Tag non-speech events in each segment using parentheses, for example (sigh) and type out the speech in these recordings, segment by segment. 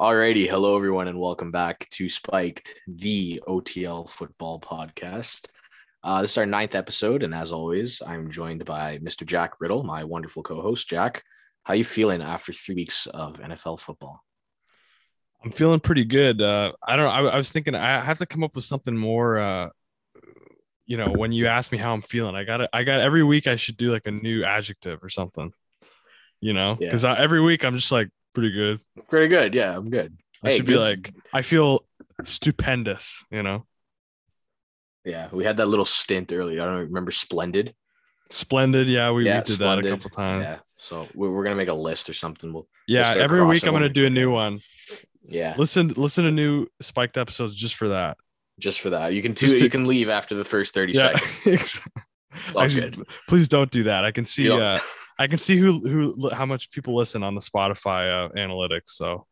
Alrighty, hello everyone, and welcome back to Spiked, the OTL football podcast. Uh, this is our ninth episode, and as always, I'm joined by Mr. Jack Brittle, my wonderful co-host. Jack, how you feeling after three weeks of NFL football? I'm feeling pretty good. Uh, I don't know. I, I, was thinking I have to come up with something more. Uh, you know, when you ask me how I'm feeling, I got I got every week I should do like a new adjective or something. You know, because yeah. every week I'm just like pretty good. Pretty good. Yeah, I'm good. I hey, should be like, I feel stupendous, you know? Yeah, we had that little stint earlier. I don't remember Splendid. Splendid. Yeah, we, yeah, we did Splendid. that a couple times. Yeah. So we're, we're going to make a list or something. We'll, yeah, we'll every week I'm going to do a new one. Yeah. Listen, listen to new spiked episodes just for that. Just for that. You can, to, you can leave after the first 30 yeah. seconds. (laughs) Actually, please don't do that. I can see, uh, I can see who who how much people listen on the Spotify uh, analytics. So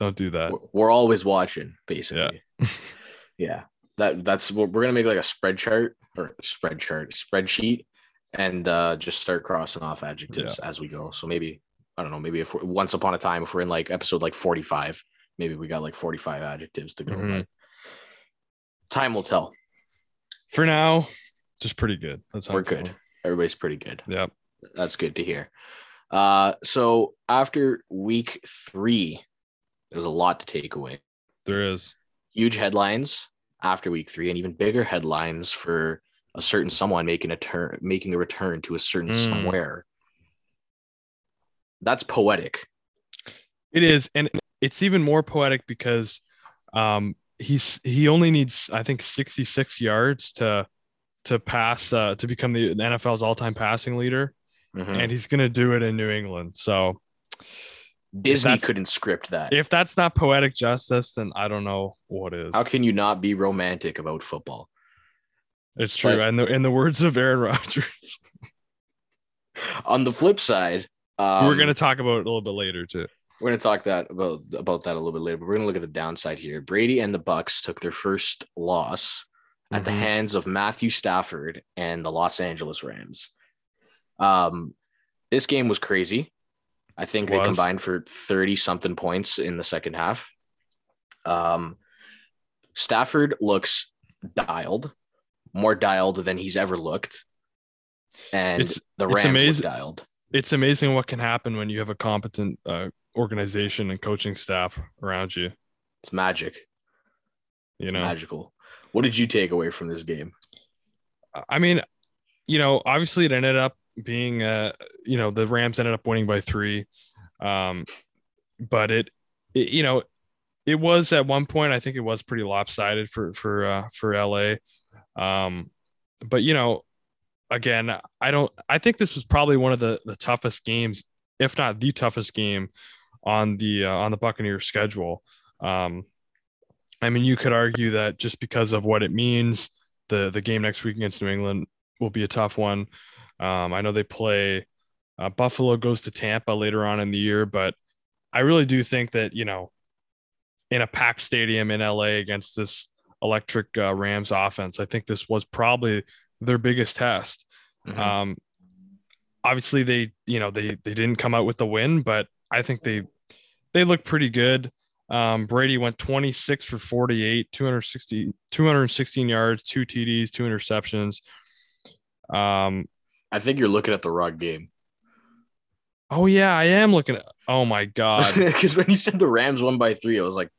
don't do that. We're always watching, basically. Yeah. (laughs) yeah. That that's we're gonna make like a spread chart or spread chart spreadsheet and uh, just start crossing off adjectives yeah. as we go. So maybe I don't know. Maybe if we're, once upon a time, if we're in like episode like forty five, maybe we got like forty five adjectives to go. Mm-hmm. time will tell. For now, just pretty good. That's how we're good. Everybody's pretty good. Yep that's good to hear. Uh, so after week three, there's a lot to take away. There is huge headlines after week three, and even bigger headlines for a certain someone making a turn, making a return to a certain mm. somewhere. That's poetic. It is, and it's even more poetic because um, he's he only needs, I think, 66 yards to to pass uh, to become the NFL's all-time passing leader mm-hmm. and he's going to do it in New England. So Disney couldn't script that. If that's not poetic justice, then I don't know what is. How can you not be romantic about football? It's true. But, and the in the words of Aaron Rodgers. (laughs) on the flip side, um, we're going to talk about it a little bit later too. We're going to talk that about about that a little bit later, but we're going to look at the downside here. Brady and the Bucs took their first loss at mm-hmm. the hands of Matthew Stafford and the Los Angeles Rams. Um, this game was crazy. I think they combined for 30 something points in the second half. Um, Stafford looks dialed, more dialed than he's ever looked. And it's, the Rams it's amazing. dialed. It's amazing what can happen when you have a competent uh, organization and coaching staff around you. It's magic. You it's know, magical. What did you take away from this game? I mean, you know, obviously it ended up being uh you know the Rams ended up winning by three, um, but it, it you know it was at one point I think it was pretty lopsided for for uh, for LA, um, but you know again I don't I think this was probably one of the the toughest games if not the toughest game on the uh, on the Buccaneers schedule. Um, I mean, you could argue that just because of what it means, the the game next week against New England will be a tough one. Um, I know they play uh, Buffalo goes to Tampa later on in the year, but I really do think that you know, in a packed stadium in LA against this electric uh, Rams offense, I think this was probably their biggest test. Mm-hmm. Um, obviously, they you know they they didn't come out with the win, but I think they they look pretty good. Um, Brady went 26 for 48, 260, 216 yards, two TDs, two interceptions. Um, I think you're looking at the wrong game. (laughs) Oh yeah, I am looking at. Oh my god! (laughs) Because when you said the Rams won by three, I was like,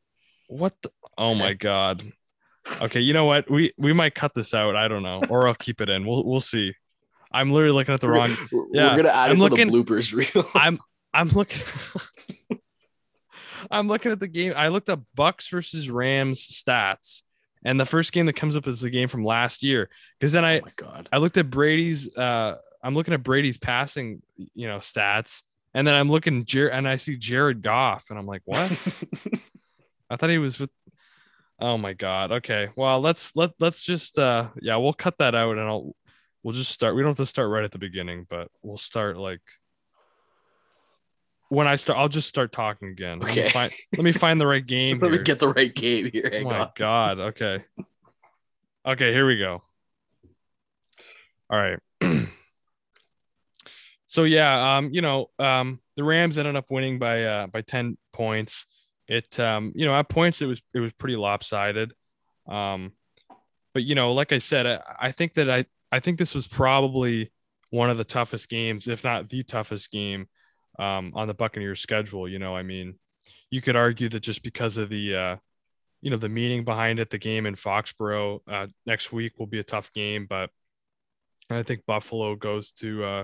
"What? The? Oh my god!" (laughs) Okay, you know what? We we might cut this out. I don't know, or I'll keep it in. We'll we'll see. I'm literally looking at the wrong. We're, yeah, we're gonna add I'm it looking, to the bloopers reel. I'm I'm looking. I'm looking at the game. I looked up Bucs versus Rams stats, and the first game that comes up is the game from last year. Because then I, oh I looked at Brady's uh, I'm looking at Brady's passing, you know, stats, and then I'm looking Jer- and I see Jared Goff, and I'm like, what? (laughs) I thought he was with. Oh my god. Okay. Well, let's let let's just uh yeah, we'll cut that out, and I'll we'll just start. We don't have to start right at the beginning, but we'll start like when I start, I'll just start talking again. Okay. Let me find, let me find the right (laughs) game. let me get the right game here. Hang oh my on. god. Okay. Okay, here we go. All right. So yeah, um, you know, um, the Rams ended up winning by uh, by ten points. it um, you know, at points it was it was pretty lopsided. Um, but you know, like I said, I, I think that I I think this was probably one of the toughest games, if not the toughest game, um, on the Buccaneers schedule. You know, I mean, you could argue that just because of the uh, you know the meaning behind it, the game in Foxborough uh, next week will be a tough game, but I think Buffalo goes to uh,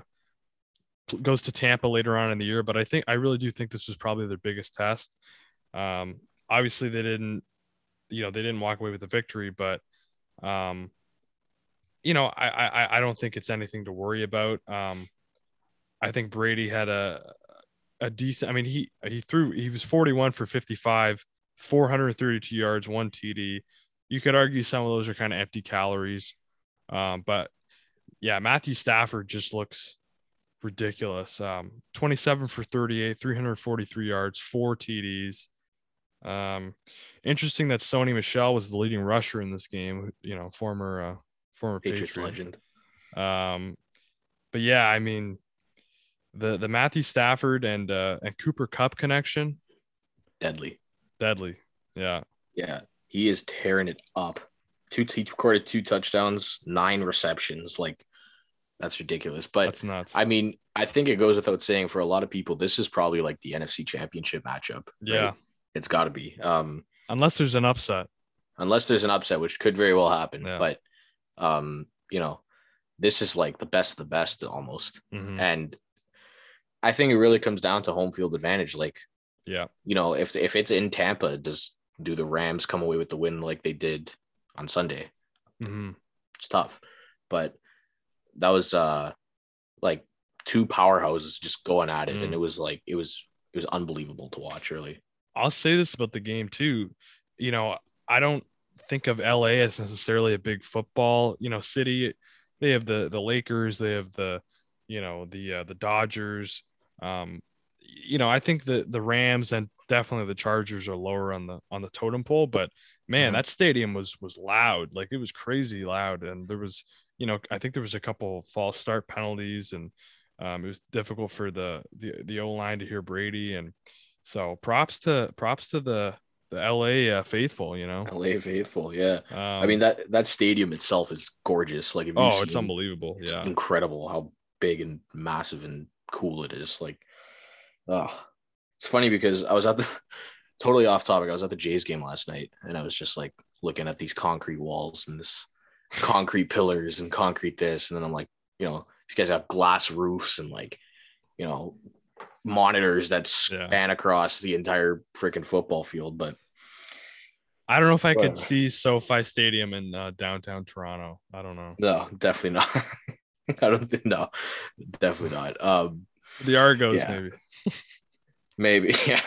goes to Tampa later on in the year. But I think I really do think this was probably their biggest test. Um, obviously, they didn't, you know, they didn't walk away with the victory, but um, you know, I, I I don't think it's anything to worry about. Um, I think Brady had a a decent. I mean, he he threw he was 41 for 55, 432 yards, one TD. You could argue some of those are kind of empty calories, um, but yeah, Matthew Stafford just looks ridiculous. Um, 27 for 38, 343 yards, four TDs. Um, interesting that Sony Michel was the leading rusher in this game. You know, former uh, former Patriots Patriot. legend. Um, but yeah, I mean, the the Matthew Stafford and uh, and Cooper Kupp connection, Deadly. deadly. Yeah, Yeah, he is tearing it up. Two he recorded two touchdowns, nine receptions. Like that's ridiculous. But that's nuts. I mean, I think it goes without saying for a lot of people, this is probably like the NFC Championship matchup. right? yeah, it's got to be. Um, unless there's an upset. unless there's an upset, which could very well happen. Yeah. But um, you know, this is like the best of the best almost. Mhm. And I think it really comes down to home field advantage. Like, Yeah, you know, if if it's in Tampa, does do the Rams come away with the win like they did on Sunday? hmm It's tough. But that was uh like two powerhouses just going at it. Mm. And it was like it was it was unbelievable to watch, really. I'll say this about the game too. You know, I don't think of LA as necessarily a big football, you know, city. They have the the Lakers, they have the, you know, the uh, the Dodgers. Um, you know, I think the the Rams and definitely the Chargers are lower on the on the totem pole, but man, Mhm. that stadium was was loud. Like it was crazy loud and there was, you know, I think there was a couple false start penalties and um, it was difficult for the the the O line to hear Brady and so props to props to the the LA uh, faithful, you know. LA faithful, yeah. Um, I mean that that stadium itself is gorgeous. Like oh, it's unbelievable. It's yeah, incredible how big and massive and cool it is. Like, oh, it's funny because I was at the (laughs) totally off topic. I was at the Jays game last night, and I was just like looking at these concrete walls and this concrete pillars and concrete this, and then I'm like, you know, these guys have glass roofs and like, you know, monitors that Yeah. span across the entire freaking football field. But I don't know if I could see SoFi Stadium in uh, downtown Toronto. I don't know. no, definitely not. (laughs) I don't think no, definitely not. Um, The Argos, Yeah. maybe Maybe, (laughs) yeah.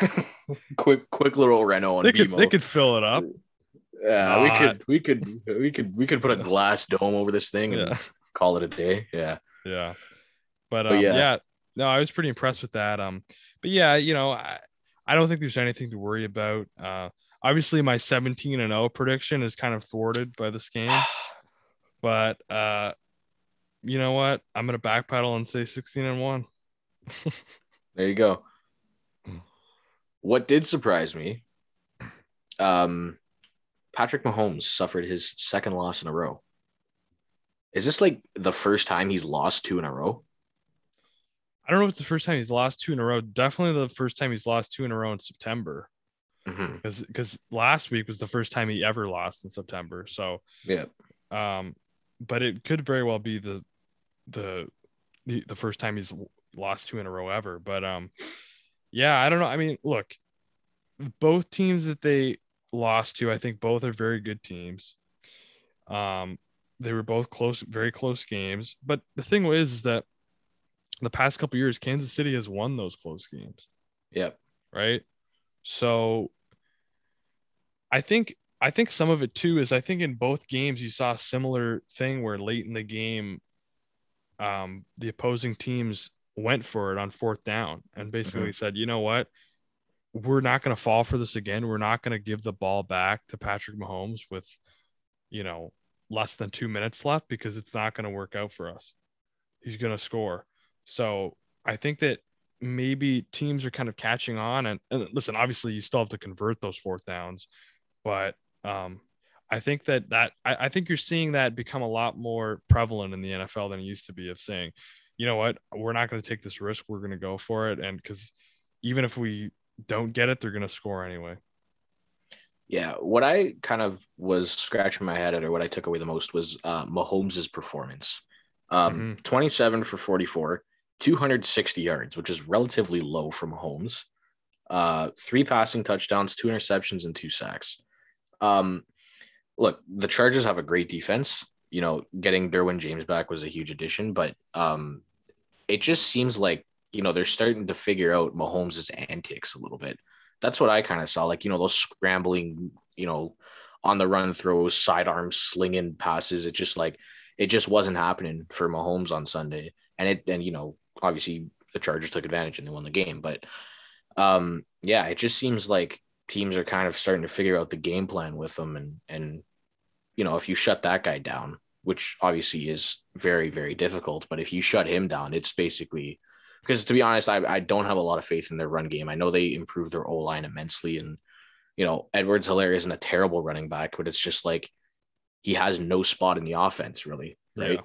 quick, quick little Renault on they could BMO. they could fill it up. Yeah, we could, we could, we could, we could put a glass dome over this thing and Yeah, call it a day. Yeah, yeah. But, But um, yeah. yeah. no, I was pretty impressed with that. Um, but yeah, you know, I, I don't think there's anything to worry about. Uh, obviously, my 17 and 0 prediction is kind of thwarted by this game. (sighs) but uh you know what i'm gonna backpedal and say 16 and 1 (laughs) there you go. Hmm. What did surprise me, um, Patrick Mahomes suffered his second loss in a row. Is this like the first time he's lost two in a row? i don't know if it's the first time he's lost two in a row. Definitely the first time he's lost two in a row in september. Because because last week was the first time he ever lost in september. So Yeah, um but it could very well be the the the, the first time he's lost two in a row ever. But um yeah i don't know. I mean look both teams that they lost to i think both are very good teams um they were both close very close games but the thing is, is that the past couple years kansas city has won those close games Yep. right? So I think I think some of it too is I think in both games you saw a similar thing where late in the game um the opposing teams went for it on fourth down and basically said, "You know what? We're not going to fall for this again. We're not going to give the ball back to Patrick Mahomes with you know less than 2 minutes left because it's not going to work out for us. He's going to score." So, I think that maybe teams are kind of catching on. And, and listen, obviously, you still have to convert those fourth downs, but um, I think that that I, I think you're seeing that become a lot more prevalent in the NFL than it used to be. Of saying, you know what, we're not going to take this risk. We're going to go for it, and because even if we don't get it, they're going to score anyway. Yeah, what I kind of was scratching my head at, or what I took away the most, was uh, Mahomes' performance. Um, mm-hmm. 27 for 44, 260 yards, which is relatively low from Mahomes. Uh, three passing touchdowns, two interceptions, and two sacks. Um, look, the Chargers have a great defense. You know, getting Derwin James back was a huge addition, but um, it just seems like you know they're starting to figure out Mahomes' antics a little bit. That's what I kind of saw, like you know those scrambling, you know, on the run throws, sidearm slinging passes. It just like it just wasn't happening for Mahomes on Sunday, and it and you know obviously the Chargers took advantage and they won the game, but um, yeah, it just seems like teams are kind of starting to figure out the game plan with them and and you know if you shut that guy down which obviously is very very difficult but if you shut him down it's basically because to be honest I, I don't have a lot of faith in their run game i know they improved their o line immensely and you know edwards helaire isn't a terrible running back but it's just like he has no spot in the offense really right yeah.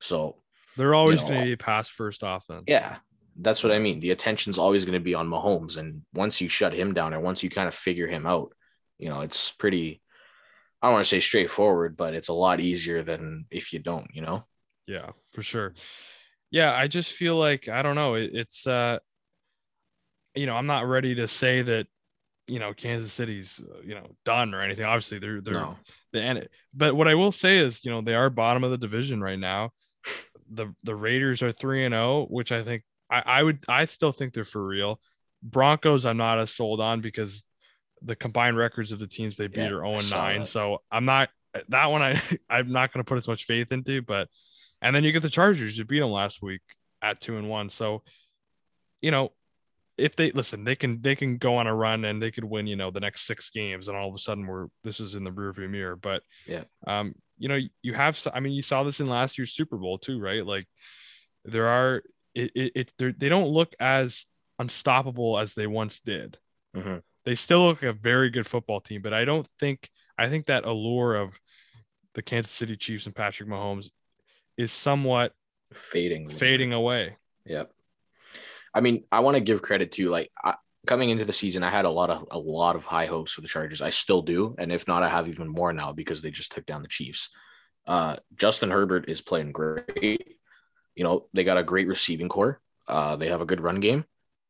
so they're always you know, going to be pass first offense yeah that's what I mean. The attention's always going to be on Mahomes, and once you shut him down, or once you kind of figure him out, you know, it's pretty. I don't want to say straightforward, but it's a lot easier than if you don't. You know. Yeah, for sure. Yeah, I just feel like I don't know. It, it's uh, you know, I'm not ready to say that you know Kansas City's uh, you know done or anything. Obviously, they're they're no. the end. But what I will say is, you know, they are bottom of the division right now. The the Raiders are three and zero, oh, which I think I, I would I still think they're for real. Broncos, I'm not as sold on because the combined records of the teams they beat yeah, are 0 and 9. So I'm not that one I (laughs) I'm not gonna put as much faith into, but and then you get the Chargers, you beat them last week at two and one. So you know, if they listen, they can they can go on a run and they could win, you know, the next six games, and all of a sudden we're this is in the rearview mirror. But yeah, um, you know, you have I mean, you saw this in last year's Super Bowl too, right? Like there are it, it, it they don't look as unstoppable as they once did. Mm-hmm. They still look like a very good football team, but I don't think I think that allure of the Kansas City Chiefs and Patrick Mahomes is somewhat fading fading away. Yep. I mean, I want to give credit to like I, coming into the season, I had a lot of a lot of high hopes for the Chargers. I still do, and if not, I have even more now because they just took down the Chiefs. Uh, Justin Herbert is playing great you know, they got a great receiving corps. Uh, they have a good run game,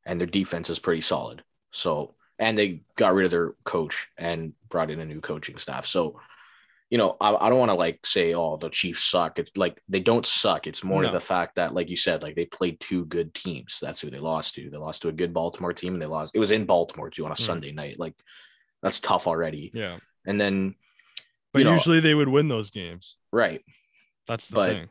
and their defense is pretty solid. So, and they got rid of their coach and brought in a new coaching staff. So, you know, I, I don't want to like say, oh, the Chiefs suck. It's like they don't suck. It's more no. the fact that, like you said, like they played two good teams. That's who they lost to. They lost to a good Baltimore team, and they lost. It was in Baltimore too on a mm. Sunday night. Like that's tough already. Yeah. And then, but know, usually they would win those games. Right. That's the but, thing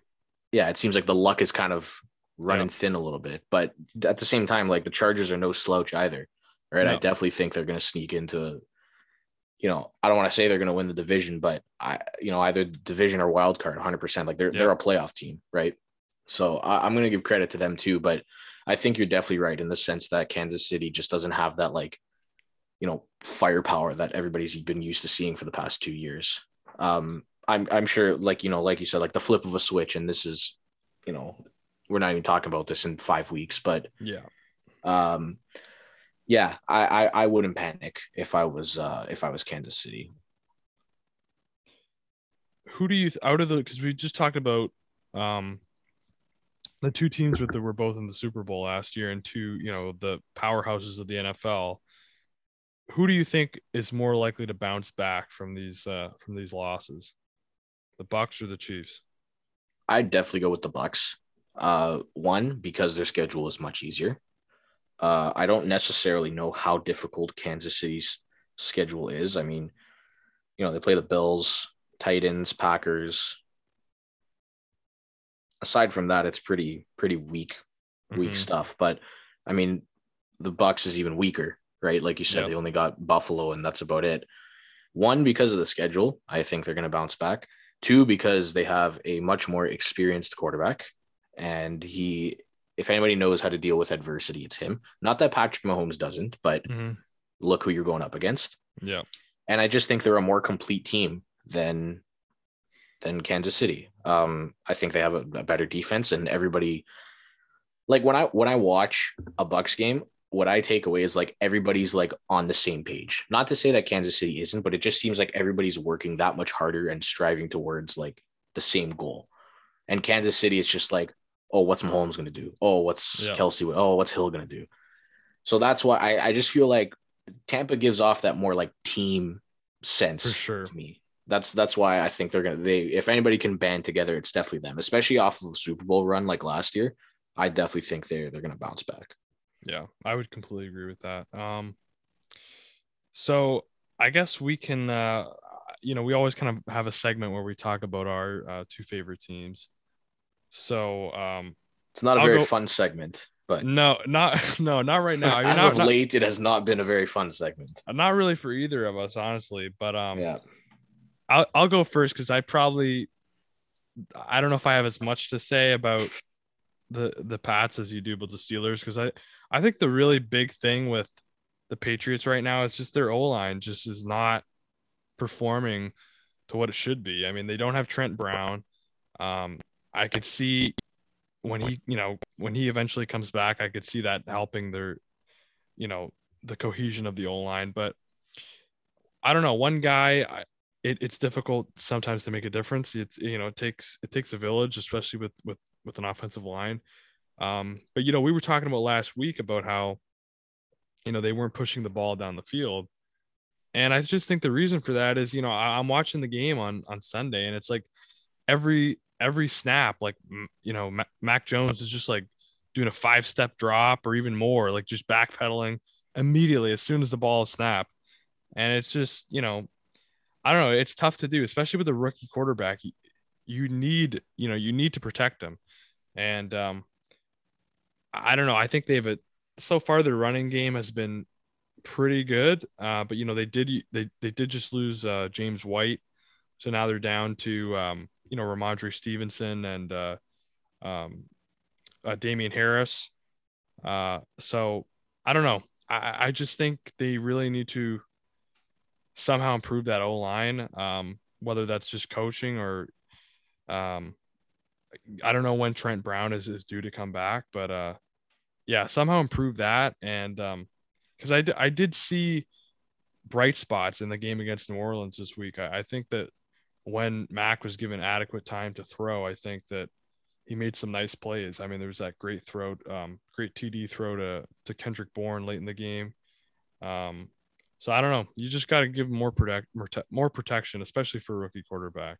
yeah, it seems like the luck is kind of running yeah. thin a little bit. But at the same time, like the Chargers are no slouch either. Right. No. I definitely think they're going to sneak into, you know, I don't want to say they're going to win the division, but I, you know, either division or wild card 100%. Like they're, yeah. they're a playoff team. Right. So I, I'm going to give credit to them too. But I think you're definitely right in the sense that Kansas City just doesn't have that, like, you know, firepower that everybody's been used to seeing for the past two years. Um, I'm I'm sure like you know like you said like the flip of a switch and this is you know we're not even talking about this in five weeks but yeah um yeah I I, I wouldn't panic if I was uh if I was Kansas City. Who do you out of the because we just talked about um the two teams that were both in the Super Bowl last year and two you know the powerhouses of the NFL who do you think is more likely to bounce back from these uh, from these losses? The Bucs or the Chiefs? I'd definitely go with the Bucs. Uh, one because their schedule is much easier. Uh, I don't necessarily know how difficult Kansas City's schedule is. I mean, you know, they play the Bills, Titans, Packers. Aside from that, it's pretty pretty weak, weak mm-hmm. stuff. But I mean, the Bucs is even weaker, right? Like you said, yep. they only got Buffalo, and that's about it. One because of the schedule, I think they're going to bounce back. Two, because they have a much more experienced quarterback and he if anybody knows how to deal with adversity, it's him. Not that Patrick Mahomes doesn't, but Mhm. look who you're going up against. Yeah. And I just think they're a more complete team than than Kansas City. Um, I think they have a, a better defense, and everybody like when I when I watch a Bucs game, what I take away is like everybody's like on the same page. Not to say that Kansas City isn't, but it just seems like everybody's working that much harder and striving towards like the same goal. And Kansas City, is just like, oh, what's Mahomes gonna do? Oh, what's Yeah. Kelce? Oh, what's Hill gonna do? So that's why I, I just feel like Tampa gives off that more like team sense For sure. to me. That's that's why I think they're gonna they if anybody can band together, it's definitely them, especially off of a Super Bowl run like last year. I definitely think they're they're gonna bounce back. Yeah, I would completely agree with that. Um, so I guess we can, uh, you know, we always kind of have a segment where we talk about our uh, two favorite teams. So, um, It's not a I'll very go- fun segment, but no, not (laughs) no, not right now. (laughs) As not, of not, late, it has not been a very fun segment. not really for either of us, honestly. But um, yeah, I'll I'll go first because I probably, I don't know if I have as much to say about the the Pats as you do about the Steelers because I I think the really big thing with the Patriots right now is just their O line just is not performing to what it should be. I mean, they don't have Trent Brown. Um, I could see when he, you know, when he eventually comes back, I could see that helping their, you know, the cohesion of the O line. But I don't know. One guy, I, it, it's difficult sometimes to make a difference. It's you know, it takes it takes a village, especially with with with an offensive line. Um, but you know, we were talking about last week about how, you know, they weren't pushing the ball down the field. And I just think the reason for that is, you know, I, I'm watching the game on on Sunday, and it's like every every snap, like you know, Mac Jones is just like doing a five step drop or even more, like just backpedaling immediately as soon as the ball is snapped. And it's just, you know, I don't know, it's tough to do, especially with a rookie quarterback. You, need, you know, you need to protect him. And um, I don't know. I think they've a so far their running game has been pretty good. Uh, but you know, they did they they did just lose uh, James White, so now they're down to um, you know Rhamondre Stevenson and uh, um, uh, Damien Harris. Uh, so I don't know. I, I just think they really need to somehow improve that O line. Um, whether that's just coaching or um, I don't know when Trent Brown is, is due to come back, but uh, yeah, somehow improve that. And um, because I, d- I did see bright spots in the game against New Orleans this week. I, I think that when Mac was given adequate time to throw, I think that he made some nice plays. I mean, there was that great throw, um, great TD throw to to Kendrick Bourne late in the game. Um, so I don't know. You just got to give him more protect more, te- more protection, especially for a rookie quarterback.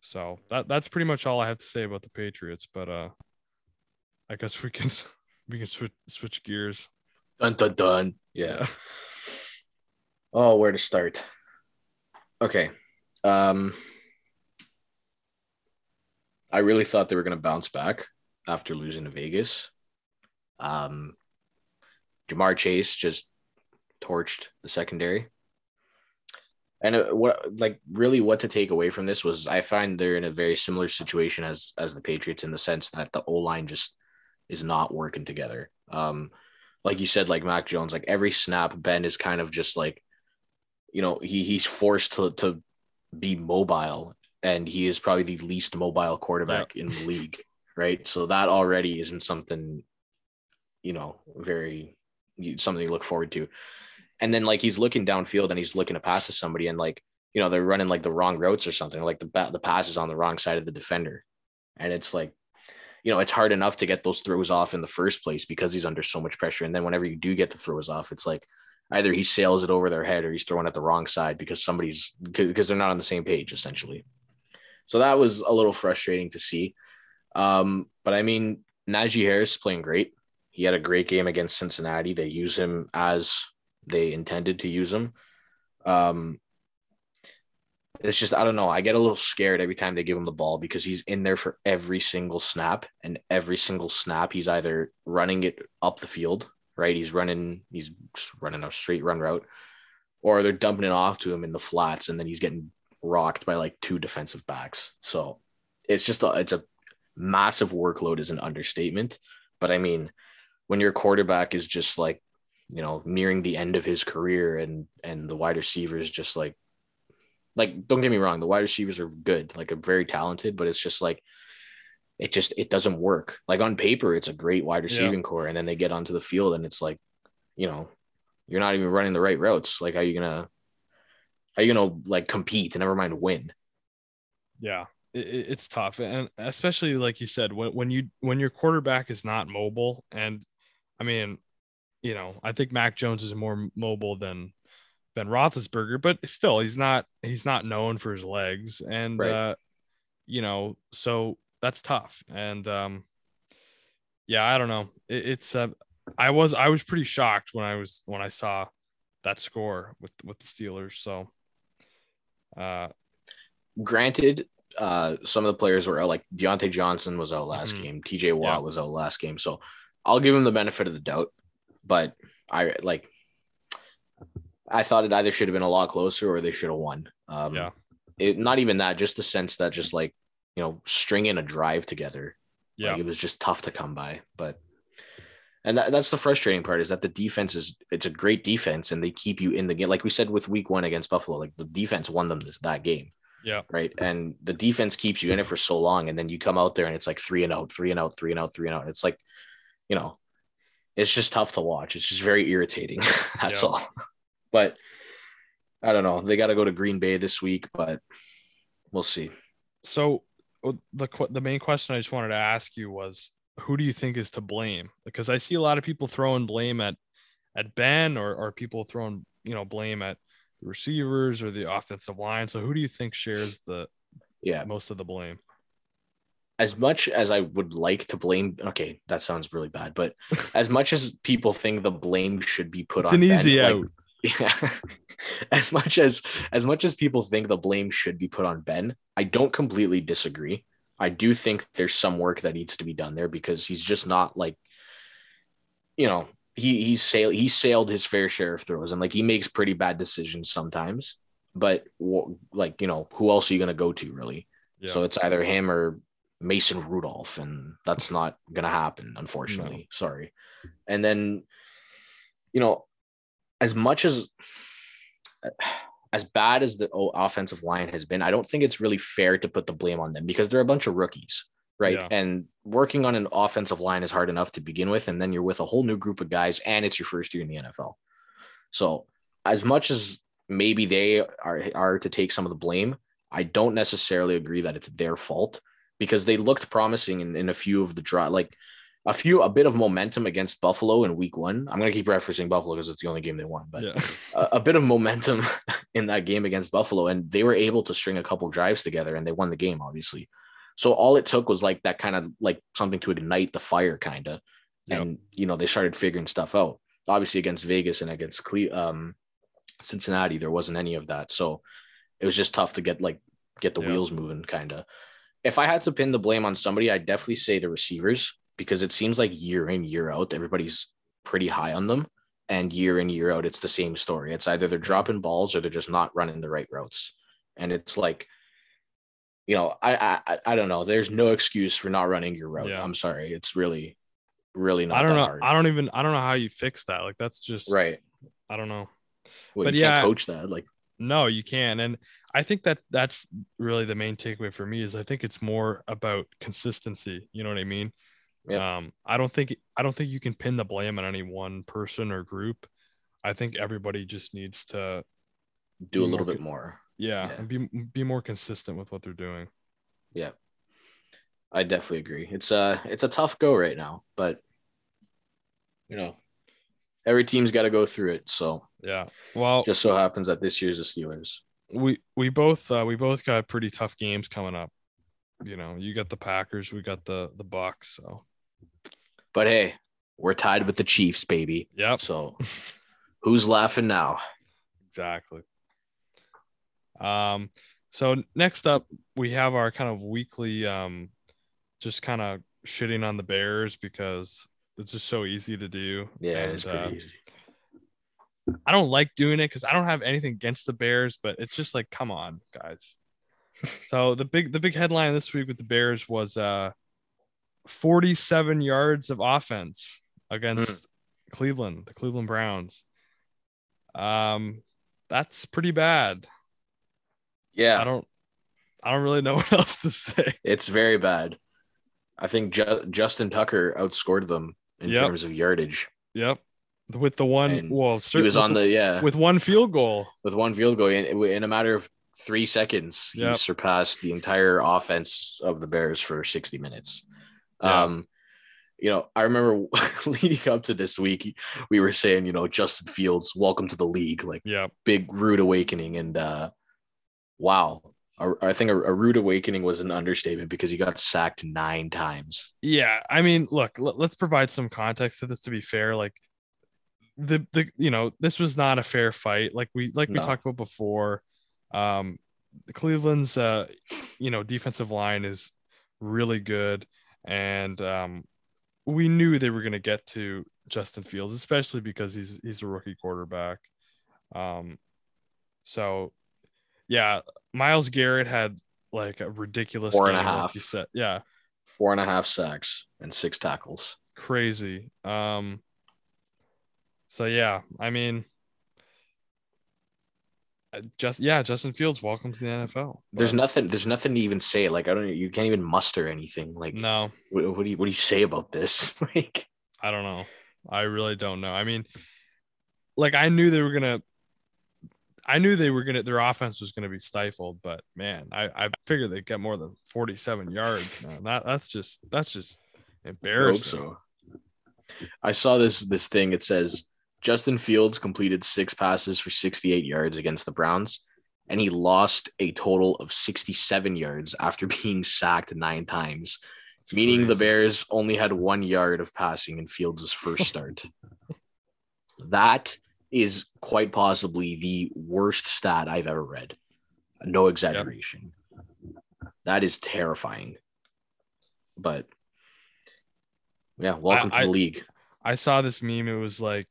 So that that's pretty much all I have to say about the Patriots. But uh, I guess we can (laughs) we can switch switch gears. dun dun dun. Yeah. Oh, where to start? Okay. Um, I really thought they were going to bounce back after losing to Vegas. Um, Ja'Marr Chase just torched the secondary. And uh, what, like, really, what to take away from this was I find they're in a very similar situation as as the Patriots in the sense that the O line just is not working together. Um, like you said, like Mac Jones, like every snap, Ben is kind of just like, you know, he he's forced to to be mobile, and he is probably the least mobile quarterback in the league, right? So that already isn't something, you know, very something to look forward to. And then like he's looking downfield and he's looking to pass to somebody, and like you know they're running like the wrong routes or something, like the the pass is on the wrong side of the defender, and it's like you know, it's hard enough to get those throws off in the first place because he's under so much pressure. And then whenever you do get the throws off, it's like either he sails it over their head or he's throwing at the wrong side because somebody's because they're not on the same page essentially. So that was a little frustrating to see. Um, but I mean, Najee Harris playing great. He had a great game against Cincinnati. They use him as they intended to use him. Um, it's just I don't know. I get a little scared every time they give him the ball because he's in there for every single snap, and every single snap he's either running it up the field, right? He's running, he's running a straight run route, or they're dumping it off to him in the flats, and then he's getting rocked by like two defensive backs. So it's just a, it's a massive workload is an understatement. But I mean, when your quarterback is just like, you know, nearing the end of his career and and the wide receivers just like like don't get me wrong, the wide receivers are good, like are very talented, but it's just like it just it doesn't work. Like on paper, it's a great wide receiving yeah. corps, and then they get onto the field and it's like, you know, you're not even running the right routes. Like, how are you gonna how are you gonna like compete and never mind win? Yeah, it, it's tough, and especially like you said, when when you when your quarterback is not mobile, and I mean, you know, I think Mac Jones is more mobile than Ben Roethlisberger, but still, he's not he's not known for his legs, and right. uh, you know, so that's tough. And um, yeah, I don't know. It, it's uh, I was I was pretty shocked when I was when I saw that score with with the Steelers. So, uh, granted, uh, some of the players were out, like Diontae Johnson was out last mm-hmm. game, TJ Watt yeah. was out last game. So, I'll give him the benefit of the doubt. But I like I thought it either should have been a lot closer or they should have won. Um, yeah. It, not even that, just the sense that just like, you know, stringing a drive together. Yeah. Like, it was just tough to come by. But, and that, that's the frustrating part is that the defense is, it's a great defense and they keep you in the game. Like we said with week one against Buffalo, like the defense won them this, that game. Yeah. Right. And the defense keeps you in it for so long. And then you come out there and it's like three and out, three and out, three and out, three and out. And It's like, you know, it's just tough to watch. It's just very irritating. (laughs) That's yeah. all. But I don't know. They got to go to Green Bay this week, but we'll see. So the the main question I just wanted to ask you was who do you think is to blame? Because I see a lot of people throwing blame at at Ben or or people throwing, you know, blame at the receivers or the offensive line. So who do you think shares the yeah, most of the blame? As much as I would like to blame, okay, that sounds really bad, but (laughs) as much as people think the blame should be put it's on an easy ben, out. (laughs) Yeah. as much as as much as people think the blame should be put on Ben, I don't completely disagree. I do think there's some work that needs to be done there because he's just not like you know, he he's sailed he sailed his fair share of throws and like he makes pretty bad decisions sometimes. But like, you know, who else are you going to go to really? Yeah. So it's either him or Mason Rudolph and that's not going to happen unfortunately. No. Sorry. And then you know, as much as (sighs) as bad as the offensive line has been, I don't think it's really fair to put the blame on them because they're a bunch of rookies, right? Yeah. And working on an offensive line is hard enough to begin with, and then you're with a whole new group of guys, and it's your first year in the NFL. So, as much as maybe they are are to take some of the blame, I don't necessarily agree that it's their fault because they looked promising in, in a few of the draw, like a few a bit of momentum against Buffalo in week one. I'm gonna keep referencing Buffalo because it's the only game they won, but yeah. (laughs) a, a, bit of momentum (laughs) in that game against Buffalo, and they were able to string a couple drives together and they won the game, obviously. So all it took was like that kind of like something to ignite the fire, kind of, yep. and you know they started figuring stuff out. Obviously against Vegas and against Cle- um, Cincinnati, there wasn't any of that, so it was just tough to get like get the yep. wheels moving, kind of. If I had to pin the blame on somebody, I'd definitely say the receivers because it seems like year in year out everybody's pretty high on them. And year in year out it's the same story. It's either they're dropping balls or they're just not running the right routes. And it's like you know i i, I don't know. There's no excuse for not running your route. Yeah. i'm sorry. It's really really not i don't know. hard. i don't even i don't know how you fix that. Like that's just right. I don't know. Well, but yeah coach that like. no you can and i think that that's really the main takeaway for me is i think it's more about consistency. You know what i mean Yep. Um, I don't think I don't think you can pin the blame on any one person or group. I think everybody just needs to do a little bit more. Yeah, yeah. be be more consistent with what they're doing. Yeah. I definitely agree. It's a it's a tough go right now, but you know, every team's got to go through it. So yeah, well, just so happens that this year's the Steelers. We we both uh, we both got pretty tough games coming up. You know, you got the Packers, we got the the Bucs. So but hey, we're tied with the Chiefs, baby. Yeah. So (laughs) who's laughing now? Exactly. Um, so next up we have our kind of weekly um just kind of shitting on the Bears because it's just so easy to do. Yeah, and, it's pretty uh, easy. I don't like doing it because I don't have anything against the Bears, but it's just like, come on, guys. (laughs) so the big the big headline this week with the Bears was uh 47 yards of offense against Cleveland, the Cleveland Browns. Um, that's pretty bad. Yeah, I don't, I don't really know (laughs) what else to say. it's very bad. I think Ju- Justin Tucker outscored them in Yep. terms of yardage. Yep, with the one, And well, He was on the yeah with one field goal. with one field goal in, in a matter of three seconds. He surpassed the entire offense of the Bears for sixty minutes. Yeah. Um, you know, I remember (laughs) leading up to this week, we were saying, you know, Justin Fields, welcome to the league, like Yeah, big rude awakening, and uh, wow. I I think a, a rude awakening was an understatement because he got sacked nine times. yeah. I mean, look, let, let's provide some context to this. To be fair, like the the you know this was not a fair fight. Like we like we No. talked about before. Um, the Cleveland's uh, you know defensive line is really good, and um, we knew they were going to get to Justin Fields, especially because he's he's a rookie quarterback. Um, so yeah, Myles Garrett had like a ridiculous Four and a half. said. Yeah, Four and a half sacks and six tackles. crazy. Um, so yeah, I mean, Uh, just yeah, Justin Fields, welcome to the NFL. There's nothing. There's nothing to even say. Like I don't. You can't even muster anything. Like no, what, what do you what do you say about this? (laughs) like I don't know. I really don't know. I mean, like I knew they were gonna. I knew they were gonna. Their offense was gonna be stifled, but man, I I figured they'd get more than 47 yards. Man, that that's just that's just I embarrassing. so. I saw this this thing. It says Justin Fields completed six passes for 68 yards against the Browns, and he lost a total of 67 yards after (laughs) being sacked nine times. It's meaning the. Bears only had one yard of passing in Fields' first (laughs) start. that is quite possibly the worst stat I've ever read. No exaggeration. That is terrifying. But yeah, welcome I- to the league. I saw this meme. It was like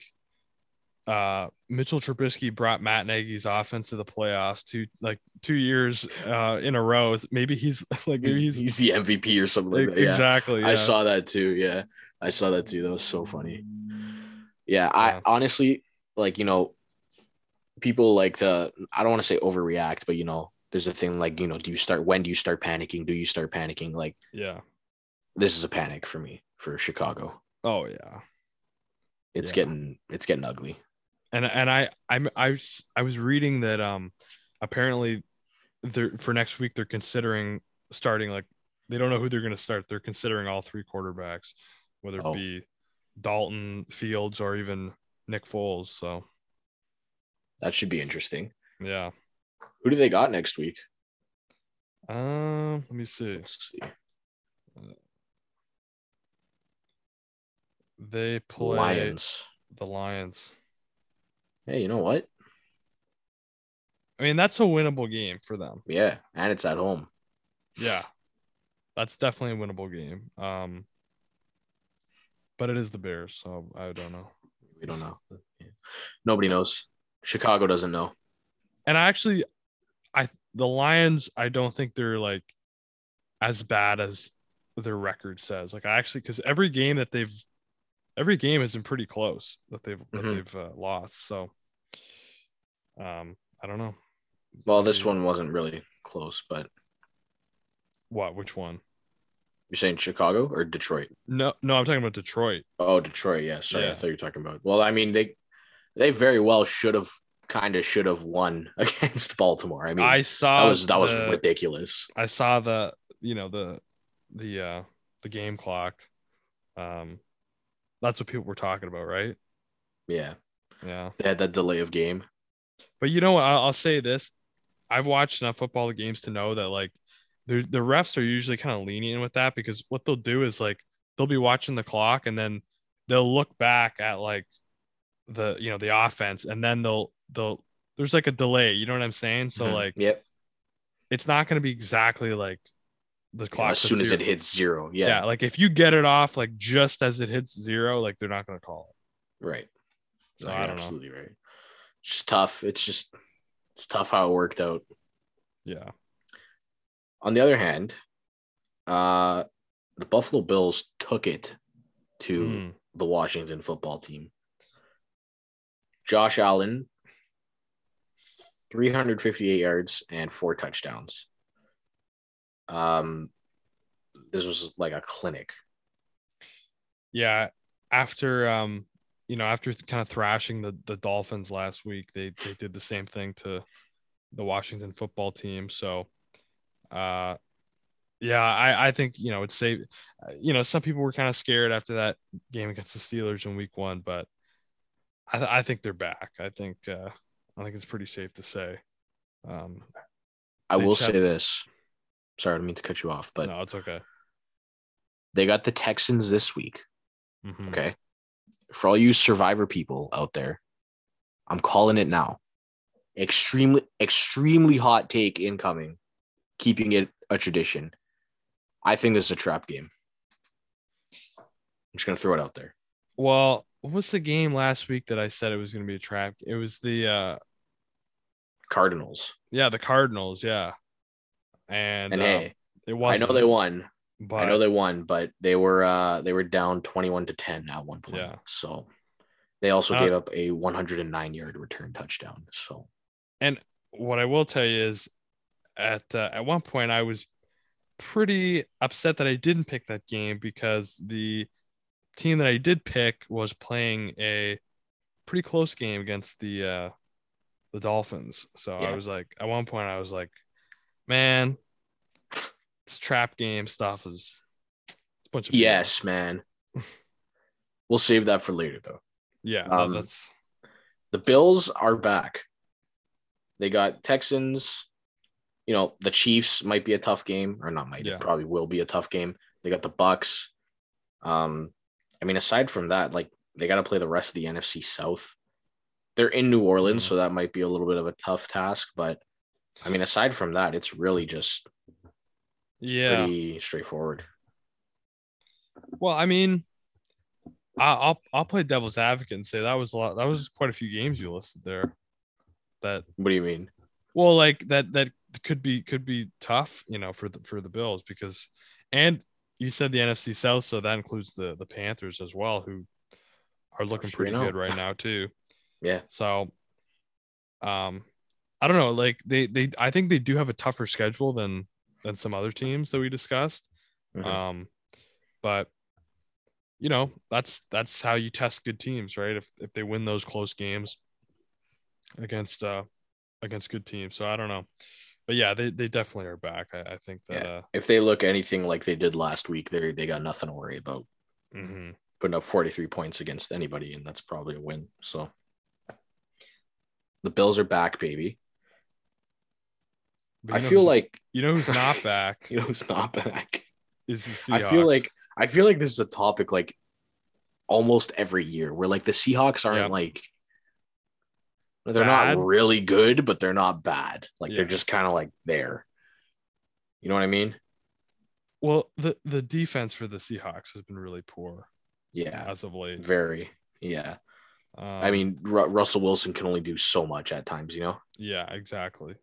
uh Mitchell Trubisky brought Matt Nagy's offense to the playoffs two like two years uh in a row. Maybe he's (laughs) like maybe he's, He's the MVP or something like that. Yeah. exactly. I saw that too. Yeah. I saw that too. That was so funny. Yeah, I Yeah. honestly like, you know, people like to I don't want to say overreact, but you know, there's a thing like, you know, do you start when do you start panicking? Do you start panicking? Like Yeah. this is a panic for me for Chicago. Oh yeah. It's Yeah. getting it's getting ugly. And and I I'm I was I was reading that um apparently they're for next week they're considering starting like they don't know who they're going to start. They're considering all three quarterbacks, whether it Oh. be Dalton, Fields, or even Nick Foles. So That should be interesting. yeah. Who do they got next week? Um, let me see. Let's see. They play Lions. the Lions. Hey, you know what? I mean, that's a winnable game for them. Yeah, and it's at home. Yeah. That's definitely a winnable game. Um but it is the Bears, so I don't know. We don't know. Nobody knows. Chicago doesn't know. And I actually I the Lions, I don't think they're like as bad as their record says. Like I actually cuz every game that they've every game has been pretty close that they've that Mhm. they've uh, lost. So um I don't know. Well, this one wasn't really close, but What? Which one? you're saying Chicago or Detroit? No, no, I'm talking about Detroit. Oh, Detroit. Yeah, sorry, I thought you were talking about. Well, I mean, they they very well should have, kind of should have won (laughs) against Baltimore. I mean, I saw that was that was ridiculous. I saw the you know the the uh the game clock. Um that's what people were talking about, right? Yeah, Yeah. they had that delay of game. But you know what? I'll, I'll say this. I've watched enough football games to know that like the the refs are usually kind of lenient with that because what they'll do is like they'll be watching the clock and then they'll look back at like the you know the offense and then they'll they'll there's like a delay, you know what I'm saying? So Mhm. like yep, it's not going to be exactly like the clock as soon as it hits zero. yeah. Yeah, like if you get it off like just as it hits zero like they're not going to call it right. so No, i don't know absolutely right. It's just tough. It's just it's tough how it worked out. yeah On the other hand, uh, the Buffalo Bills took it to Mm. the Washington football team. Josh Allen, 358 yards and four touchdowns. Um, this was like a clinic. Yeah, after um, you know, after kind of thrashing the the Dolphins last week, they they did the same thing to the Washington football team. So, uh, yeah, I I think you know it's safe. You know, some people were kind of scared after that game against the Steelers in Week One, but I I think they're back. I think uh, I think it's pretty safe to say. Um, I will say have- this. Sorry, I didn't mean to cut you off, but no, it's okay. they got the Texans this week. Mhm. Okay. For all you survivor people out there, I'm calling it now. Extremely, extremely hot take incoming, keeping it a tradition. I think this is a trap game. I'm just gonna throw it out there. Well, what was the game last week that I said it was going to be a trap? It was the uh Cardinals. yeah, the Cardinals, yeah. And, And um, hey, it I know they won. But I know they won, but they were uh they were down 21 to 10 at one point. Yeah. So they also Uh, gave up a 109 yard return touchdown. So and what I will tell you is at uh, at one point I was pretty upset that I didn't pick that game because the team that I did pick was playing a pretty close game against the uh the Dolphins. So I was like at one point I was like, man, this trap game stuff is a bunch of BS." yes, man. (laughs) we'll save that for later though. Yeah, Um, that's the Bills are back. They got Texans. You know, the Chiefs might be a tough game, or not might, Yeah. it probably will be a tough game. They got the Bucs. Um, I mean, aside from that, like they got to play the rest of the NFC South. They're in New Orleans, Mhm. so that might be a little bit of a tough task. But I mean, aside from that, it's really just yeah. pretty straightforward. Well, I mean, I- I'll I'll play devil's advocate and say that was a lot. That was quite a few games you listed there. That What do you mean? well, like that that could be could be tough, you know, for the for the Bills because, and you said the NFC South, so that includes the the Panthers as well, who are looking pretty good right now too. Yeah. So, um, I don't know. Like they they I think they do have a tougher schedule than than some other teams that we discussed. Mhm. Um, but you know, that's that's how you test good teams, right? If if they win those close games against uh against good teams. So I don't know. But yeah, they, they definitely are back. I, I think that Yeah. uh if they look anything like they did last week, they they got nothing to worry about. mhm. putting up 43 points against anybody, and that's probably a win. So the Bills are back, baby. But I feel like (laughs) you know who's not (laughs) back you know who's not back. is the I feel like I feel like this is a topic like almost every year where like the Seahawks aren't Yep. like they're Bad. not really good, but they're not bad. Like they're just kind of like there. You know what I mean? well the the defense for the Seahawks has been really poor Yeah, as of late. very. Yeah. Um, I mean, Ru- Russell Wilson can only do so much at times, you know? yeah, exactly.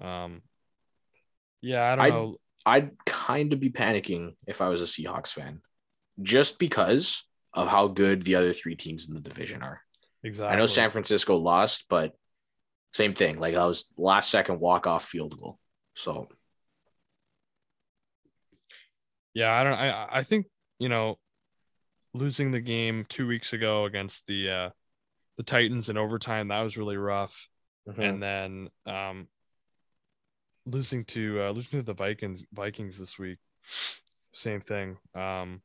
Um, yeah, I don't I- know. I'd kind of be panicking if I was a Seahawks fan, just because of how good the other three teams in the division are. Exactly. I know San Francisco lost, but same thing. Like that was last second walk off field goal. So Yeah, I don't. I I think you know, losing the game two weeks ago against the uh, the Titans in overtime that was really rough, Mm-hmm. and then um, losing to uh, losing to the Vikings Vikings this week, same thing. Um,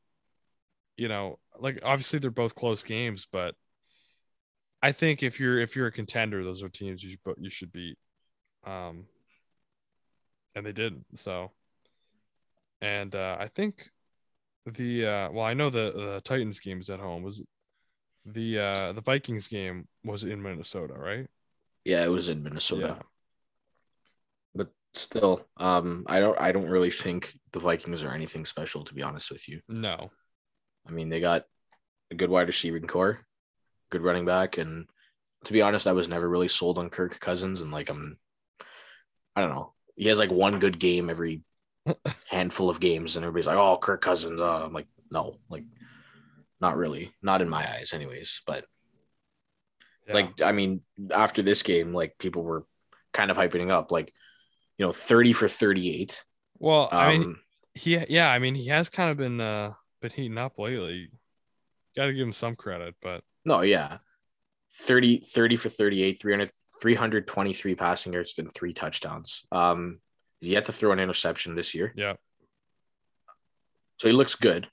you know, like obviously they're both close games, but I think if you're if you're a contender, those are teams you should you should beat. Um, and they didn't. so. And uh, I think the uh, well, I know the the Titans game is at home. Was the uh, the Vikings game was in Minnesota, right? yeah, it was in Minnesota, Yeah. Still, um, I don't, I don't really think the Vikings are anything special, to be honest with you. No. I mean, they got a good wide receiving corps, good running back, and to be honest, I was never really sold on Kirk Cousins, and like I'm, I don't know, he has like one good game every (laughs) handful of games, and everybody's like, "Oh, Kirk Cousins." Uh, I'm like, no, like, not really, not in my eyes, anyways. But Yeah. like, I mean, after this game, like people were kind of hyping up, like, you know, 30 for 38. well, I mean, Um, he yeah, I mean, he has kind of been uh been heating up lately. Got to give him some credit, but no, yeah. 30, 30 for 38, 300, 323 passing yards and three touchdowns. Um, he had to throw an interception this year. yeah, So he looks good,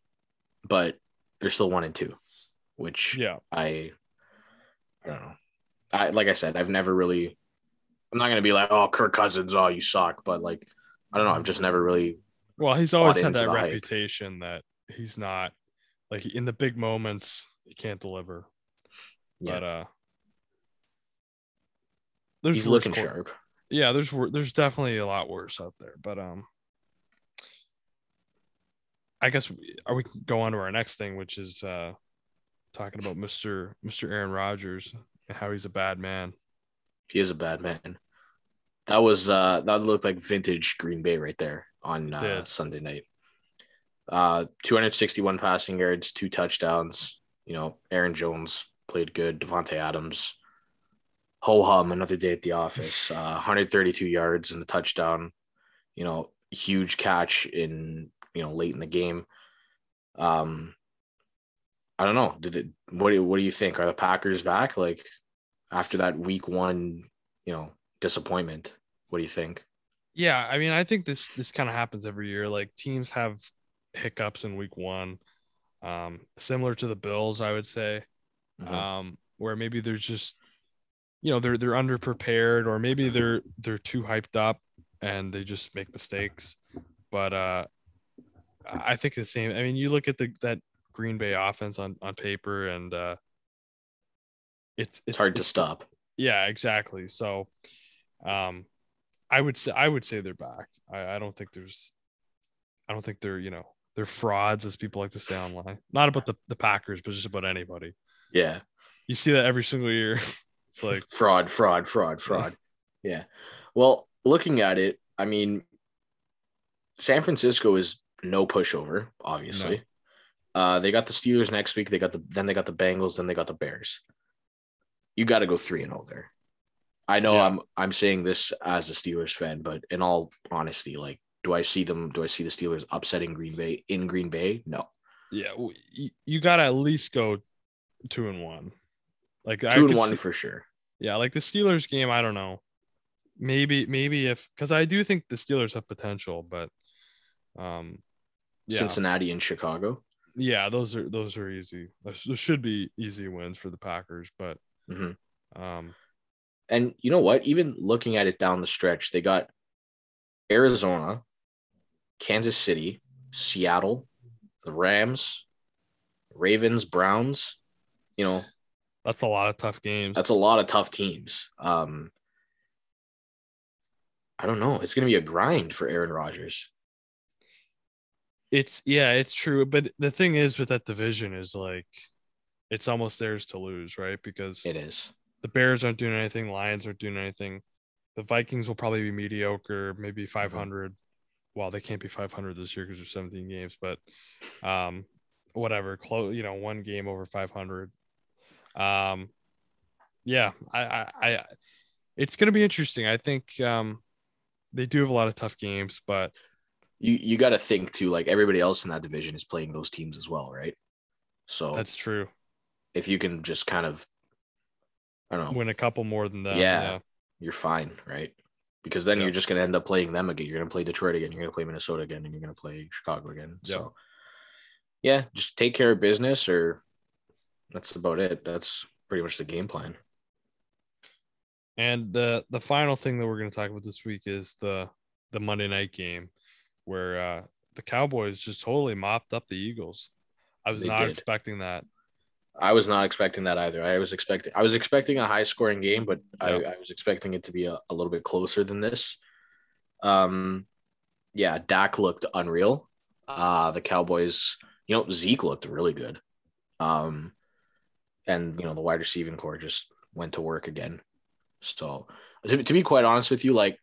but they're still one and two, which yeah, I I don't know. I like I said, I've never really I'm not gonna be like, oh Kirk Cousins, oh you suck, but like I don't know, I've just never really Well, he's always had that the hype. reputation that he's not like in the big moments he can't deliver. yeah But uh there's he's looking quar- sharp. Yeah, there's there's definitely a lot worse out there, but um I guess we, are we can go on to our next thing which is uh talking about Mr. Mr. Aaron Rodgers and how he's a bad man. He is a bad man. That was uh that looked like vintage Green Bay right there on uh. Sunday night. Uh 261 passing yards, two touchdowns. You know, Aaron Jones played good, Davante Adams. Ho hum, another day at the office. Uh, 132 yards and a touchdown. You know, huge catch in you know late in the game. Um, I don't know. Did it? What do what do you think? Are the Packers back? Like after that week one, you know, disappointment. What do you think? Yeah, I mean, I think this this kind of happens every year. Like teams have hiccups in week one, um, similar to the Bills, I would say, Mhm. um, where maybe there's just, you know, they're they're underprepared, or maybe they're they're too hyped up and they just make mistakes. But uh, I I think the same. I mean, you look at the that Green Bay offense on on paper, and uh, it's It's hard to stop. yeah, exactly. So, um, I would say I would say they're back. I, I don't think there's, I don't think they're you know they're frauds as people like to say online. Not about the the Packers, but just about anybody. Yeah. You see that every single year. (laughs) It's like (laughs) fraud, fraud, fraud, fraud. yeah. Well, looking at it, I mean, San Francisco is no pushover, obviously. Uh, they got the Steelers next week. They got the then they got the Bengals. Then they got the Bears. You got to go three and zero there. I know Yeah. I'm I'm saying this as a Steelers fan, but in all honesty, like, do I see them? Do I see the Steelers upsetting Green Bay in Green Bay? No, yeah, you, got to at least go two and one. Like I two and one see- for sure. Yeah, like the Steelers game, I don't know. Maybe maybe if because I do think the Steelers have potential, but um, yeah. Cincinnati and Chicago. Yeah, those are those are easy. Those should be easy wins for the Packers, but Mhm. um, And you know what? Even looking at it down the stretch, they got Arizona, Kansas City, Seattle, the Rams, Ravens, Browns. You know, that's a lot of tough games. that's a lot of tough teams. Um, I don't know. It's going to be a grind for Aaron Rodgers. it's yeah, it's true. But the thing is with that division is like it's almost theirs to lose, right? Because It is. the Bears aren't doing anything, Lions aren't doing anything. The Vikings will probably be mediocre, maybe 500. Well, they can't be 500 this year because there's 17 games, but um, whatever, close, you know, one game over 500. Um, yeah, I, I, I it's gonna be interesting. I think um, they do have a lot of tough games, but You you got to think too. Like everybody else in that division is playing those teams as well, right? So that's true. If you can just kind of, I don't know, Win a couple more than that. Yeah. yeah. you're fine, right? Because then Yeah. you're just going to end up playing them again. You're going to play Detroit again. You're going to play Minnesota again, and you're going to play Chicago again. Yeah. So, yeah, just take care of business, or that's about it. That's pretty much the game plan. And the the final thing that we're going to talk about this week is the the Monday night game, where uh, the Cowboys just totally mopped up the Eagles. I was They not did. expecting that. I was not expecting that either. I was expecting I was expecting a high scoring game, but I, I was expecting it to be a, a little bit closer than this. Um, yeah, Dak looked unreal. Uh, the Cowboys, you know, Zeke looked really good. Um, and you know, the wide receiving corps just went to work again. So to, to be quite honest with you, like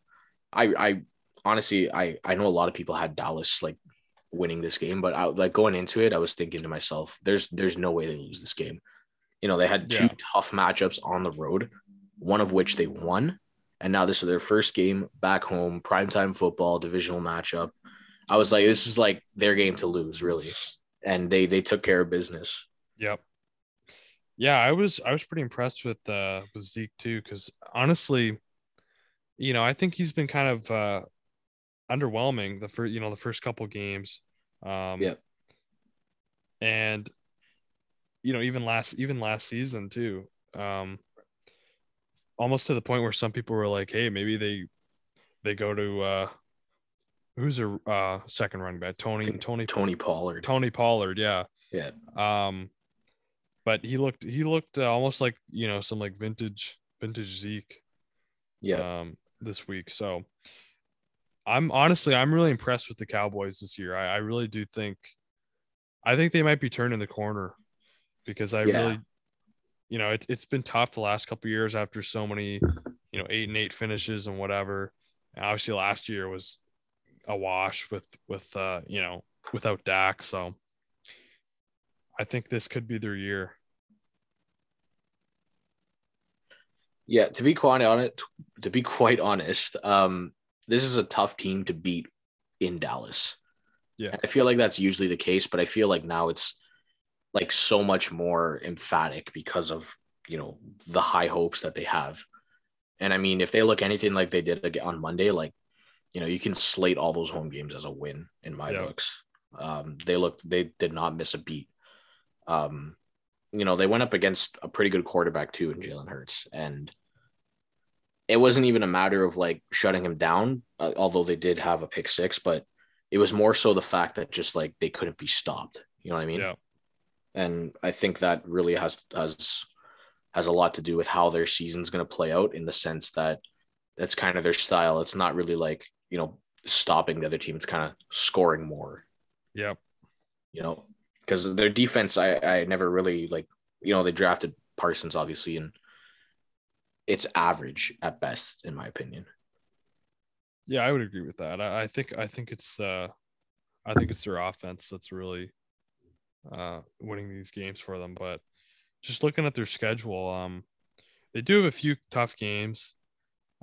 I I honestly, I I know a lot of people had Dallas like winning this game, but I like going into it, I was thinking to myself, there's there's no way they lose this game. You know, they had two Yeah. tough matchups on the road, one of which they won, and now this is their first game back home, primetime football, divisional matchup. I was like, this is like their game to lose, really, and they they took care of business. Yep. Yeah, I was I was pretty impressed with uh with Zeke too, because honestly, you know, I think he's been kind of uh underwhelming the first you know the first couple games. Um Yep. and you know, even last even last season too. Um almost to the point where some people were like, hey, maybe they they go to uh who's a uh second running back? Tony Tony Tony Pollard, Tony Pollard, yeah. yeah, Um, but he looked he looked uh, almost like you know some like vintage vintage Zeke yeah, um this week. So I'm honestly I'm really impressed with the Cowboys this year. I, I really do think I think they might be turning the corner because I Yeah. really you know it, it's been tough the last couple years after so many you know eight and eight finishes and whatever. And obviously last year was a wash with with uh you know without Dak. So I think this could be their year. yeah. To be quite honest, to be quite honest, um, this is a tough team to beat in Dallas. Yeah. I feel like that's usually the case, but I feel like now it's like so much more emphatic because of you know the high hopes that they have. And I mean, if they look anything like they did on Monday, like you know, you can slate all those home games as a win in my Yeah. books. Um, they looked, they did not miss a beat. Um, you know, they went up against a pretty good quarterback too in Jalen Hurts, and it wasn't even a matter of like shutting him down, uh, although they did have a pick six, but it was more so the fact that just like they couldn't be stopped. You know what I mean? Yeah. And I think that really has has has a lot to do with how their season's going to play out in the sense that that's kind of their style. It's not really like, you know, stopping the other team. It's kind of scoring more, Yeah. you know, because their defense, I, I never really like, you know, they drafted Parsons obviously, and it's average at best, in my opinion. Yeah, I would agree with that. I, I think I think it's uh I think it's their offense that's really uh winning these games for them. But just looking at their schedule, um they do have a few tough games.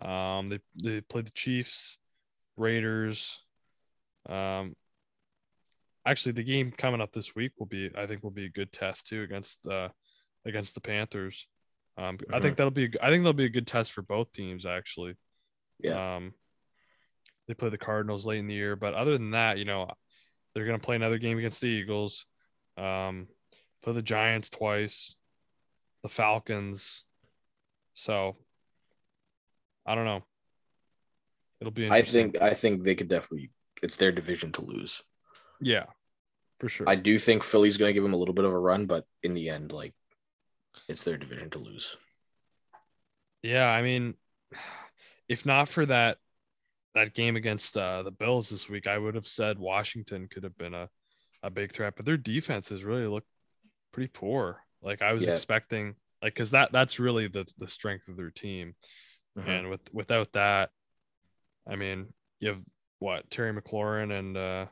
Um they they play the Chiefs, Raiders. Um actually the game coming up this week will be I think will be a good test too against uh against the Panthers. Um I think that'll be I think that'll be a good test for both teams actually. Yeah. Um, they play the Cardinals late in the year, but other than that, you know, they're gonna play another game against the Eagles. Um, play the Giants twice, the Falcons. So I don't know. It'll be. I think I think they could definitely. It's their division to lose. Yeah, for sure. I do think Philly's going to give them a little bit of a run, but in the end, like, it's their division to lose. Yeah, I mean, (sighs) if not for that that game against uh, the Bills this week, I would have said Washington could have been a, a big threat. But their defense has really looked pretty poor. Like I was Yeah. expecting, like because that that's really the the strength of their team. Mhm. And with without that, I mean, you have what Terry McLaurin and uh,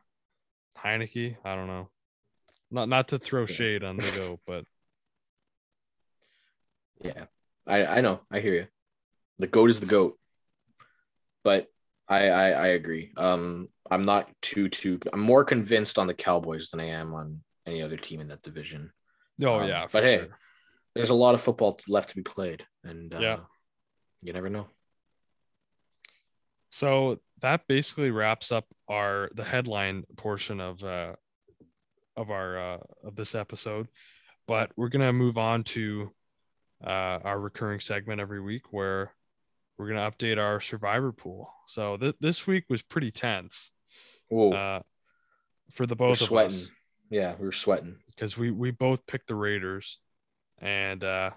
Heinicke. I don't know. Not not to throw shade on the go, but Yeah, I I know. I hear you. The goat is the goat, but I I, I agree. Um, I'm not too too. I'm more convinced on the Cowboys than I am on any other team in that division. oh Um, yeah, for but hey, sure. There's a lot of football left to be played, and uh, Yeah. you never know. So that basically wraps up our the headline portion of uh of our uh of this episode. But we're gonna move on to uh our recurring segment every week where we're gonna update our survivor pool. So th- this week was pretty tense uh for the we're both of sweating. us Yeah, we were sweating. because we we both picked the Raiders, and uh,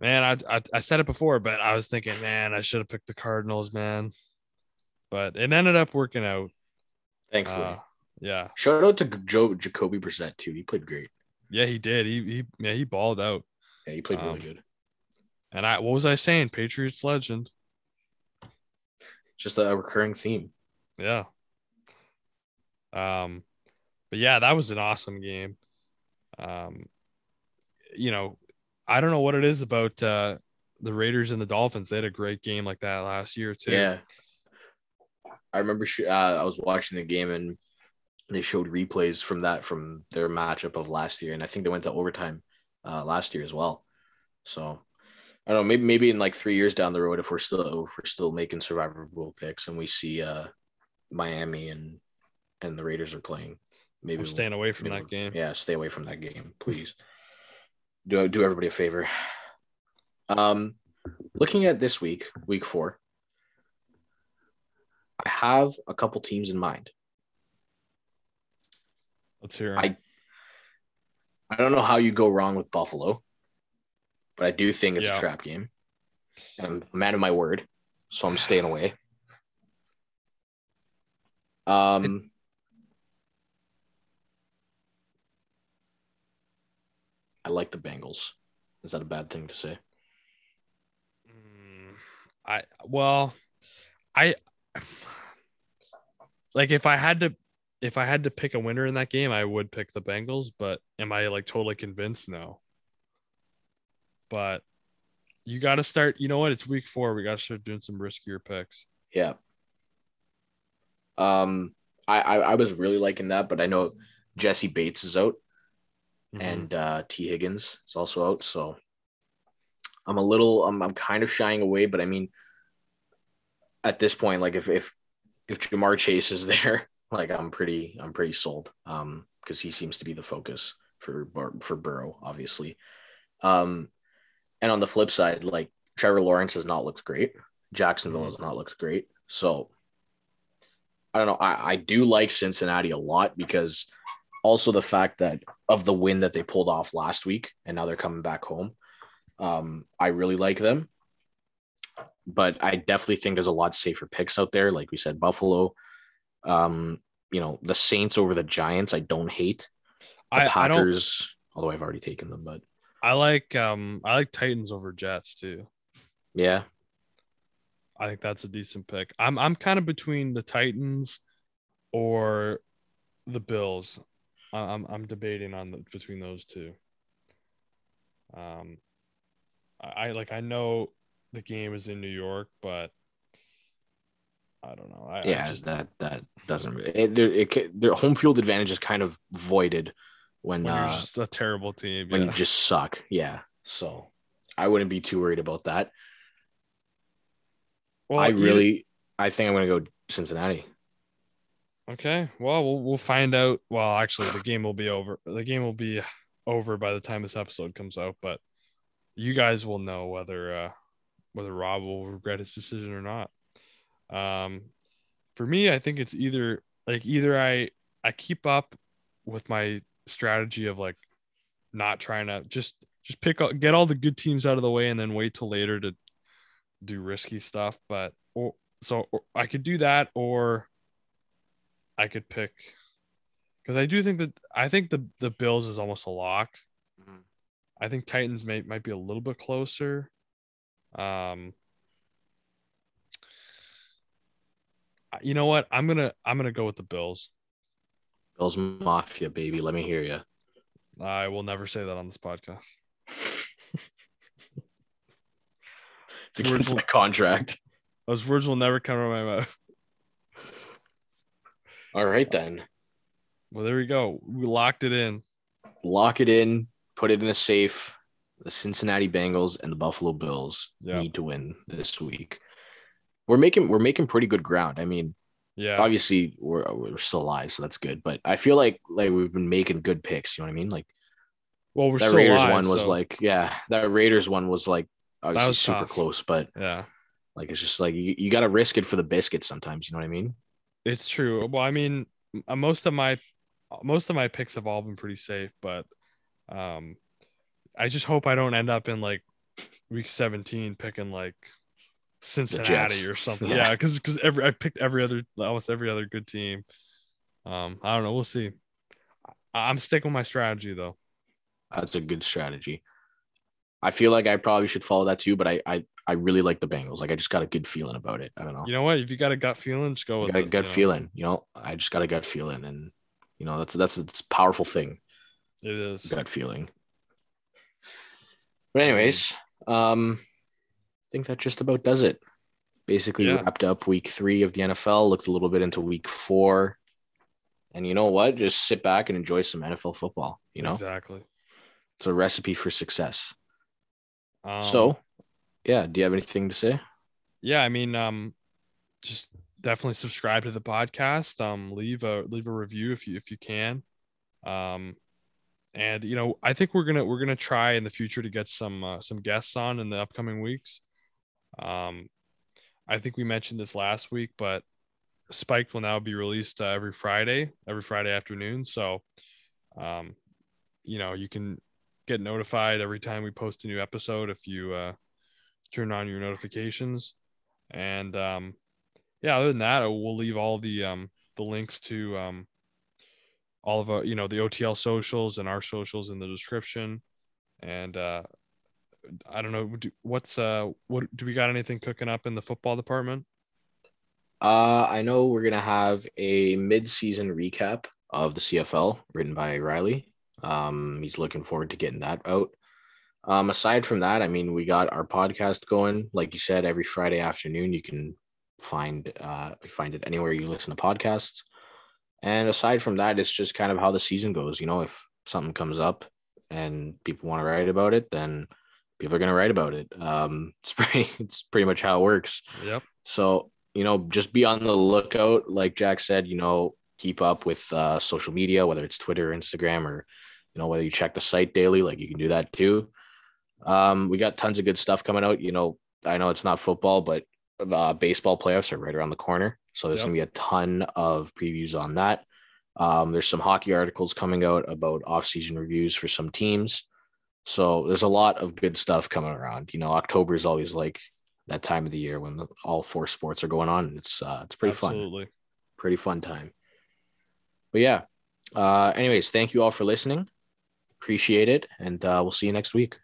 man, I, I I said it before, but I was thinking, man, I should have picked the Cardinals, man. But it ended up working out. Thankfully, Uh, yeah, shout out to Joe Jacoby Brissett too. He played great. yeah, he did. He he yeah, he balled out. Yeah, he played Um, really good. And I what was I saying? Patriots legend. just a recurring theme. Yeah. Um, but yeah, that was an awesome game. Um, you know, I don't know what it is about uh the Raiders and the Dolphins. They had a great game like that last year too. Yeah. I remember uh, I was watching the game and they showed replays from that from their matchup of last year, and I think they went to overtime uh, last year as well. So I don't know, maybe maybe in like three years down the road, if we're still if we're still making Survivor Pool picks and we see uh, Miami and and the Raiders are playing, maybe I'm staying away from maybe that game. Yeah, stay away from that game, please. do do everybody a favor. Um, looking at this week, week four, I have a couple teams in mind. Let's hear. I I don't know how you go wrong with Buffalo, but I do think it's Yeah. a trap game. And I'm mad at my word, so I'm staying away. Um, I like the Bengals. Is that a bad thing to say? Mm, I well, I like if I had to if I had to pick a winner in that game, I would pick the Bengals, but am I like totally convinced? No. But you got to start, you know what? It's week 4. We got to start doing some riskier picks. Yeah. Um, I, I I was really liking that, but I know Jessie Bates is out. Mhm. and uh, Tee Higgins is also out. So I'm a little, I'm, I'm kind of shying away, but I mean, at this point, like if if if Ja'Marr Chase is (laughs) there, like I'm pretty, I'm pretty sold. Um, because he seems to be the focus for for Burrow, obviously. Um, and on the flip side, like Trevor Lawrence has not looked great. Jacksonville Mhm. has not looked great. So I don't know. I, I do like Cincinnati a lot because also the fact that of the win that they pulled off last week and now they're coming back home. Um, I really like them. But I definitely think there's a lot safer picks out there. Like we said, Buffalo. Um, you know, the Saints over the Giants, I don't hate. The I, I Packers, although I've already taken them, but I like um I like Titans over Jets too. yeah. I think that's a decent pick. I'm I'm kind of between the Titans or the Bills. I- I'm I'm debating on the, between those two. Um, I, I like I know the game is in New York, but I don't know. I, I Yeah, just that that doesn't really it, there- it, their home field advantage is kind of voided when when you're uh, just a terrible team. when yeah. you just suck. Yeah. So I wouldn't be too worried about that. well, I either- really, I think I'm going to go Cincinnati. okay. Well, we'll we'll find out. Well, actually, the game will be over. The game will be over by the time this episode comes out, but you guys will know whether uh, whether Rob will regret his decision or not. Um, for me, I think it's either like either I I keep up with my strategy of like not trying to just just pick up get all the good teams out of the way and then wait till later to do risky stuff. But or so or I could do that or I could pick because I do think that I think the the Bills is almost a lock. I think Titans may might be a little bit closer. Um, you know what? I'm gonna I'm gonna go with the Bills. Bills Mafia, baby. Let me hear you. I will never say that on this podcast. It's against will- my contract. Those words will never come out of my mouth. All right, then. Well, there we go. We locked it in. Lock it in, put it in a safe. The Cincinnati Bengals and the Buffalo Bills Yeah. need to win this week. We're making we're making pretty good ground. I mean, Yeah. obviously we're we're still alive, so that's good. But I feel like like we've been making good picks. You know what I mean? Like Well, we're that Raiders alive, one was so- like, yeah, that Raiders one was like obviously was super tough. close, but yeah. like it's just like you, you got to risk it for the biscuit sometimes. You know what I mean? It's true. Well, I mean, most of my most of my picks have all been pretty safe, but um, I just hope I don't end up in like week 17 picking like Cincinnati or (laughs) something. Yeah. Because because every I picked every other almost every other good team. Um, I don't know. We'll see. I- I'm sticking with my strategy though. That's a good strategy. I feel like I probably should follow that too, but I I, I really like the Bengals. Like I just got a good feeling about it. I don't know. You know what? If you got a gut feeling, just go I with got a it, gut you know? feeling. You know, I just got a gut feeling, and you know that's that's it's a powerful thing. It is. Gut feeling. But anyways, um, I think that just about does it. Basically Yeah. wrapped up week three of the NFL. Looked a little bit into week four, and you know what? Just sit back and enjoy some NFL football. You know, exactly. it's a recipe for success. Um, so, yeah. Do you have anything to say? yeah, I mean, um, just definitely subscribe to the podcast. Um, leave a leave a review if you if you can. Um, and you know, I think we're gonna we're gonna try in the future to get some uh, some guests on in the upcoming weeks. Um, I think we mentioned this last week, but Spiked will now be released uh, every Friday, every Friday afternoon. So, um, you know, you can get notified every time we post a new episode if you uh, turn on your notifications. And um, yeah, other than that, we'll leave all the um, the links to um, all of our, you know, the OTL socials and our socials in the description. And uh, I don't know, what's uh, what do we got anything cooking up in the football department? Uh, I know we're gonna have a mid-season recap of the CFL written by Riley. Um, he's looking forward to getting that out. Um, aside from that, I mean, we got our podcast going. Like you said, every Friday afternoon, you can find uh find it anywhere you listen to podcasts. And aside from that, it's just kind of how the season goes. You know, if something comes up and people want to write about it, then people are gonna write about it. Um, (laughs) it's pretty it's pretty much how it works. Yep. So, you know, just be on the lookout. Like Jack said, you know, keep up with uh, social media, whether it's Twitter, Instagram, or, you know, whether you check the site daily, like you can do that too. Um, we got tons of good stuff coming out. You know, I know it's not football, but uh, baseball playoffs are right around the corner. So there's Yep. going to be a ton of previews on that. Um, there's some hockey articles coming out about off-season reviews for some teams. So there's a lot of good stuff coming around. You know, October is always like that time of the year when the, all four sports are going on. and It's uh, it's pretty fun, Absolutely. pretty fun time. But yeah. Uh, anyways, thank you all for listening. Appreciate it, and uh, we'll see you next week.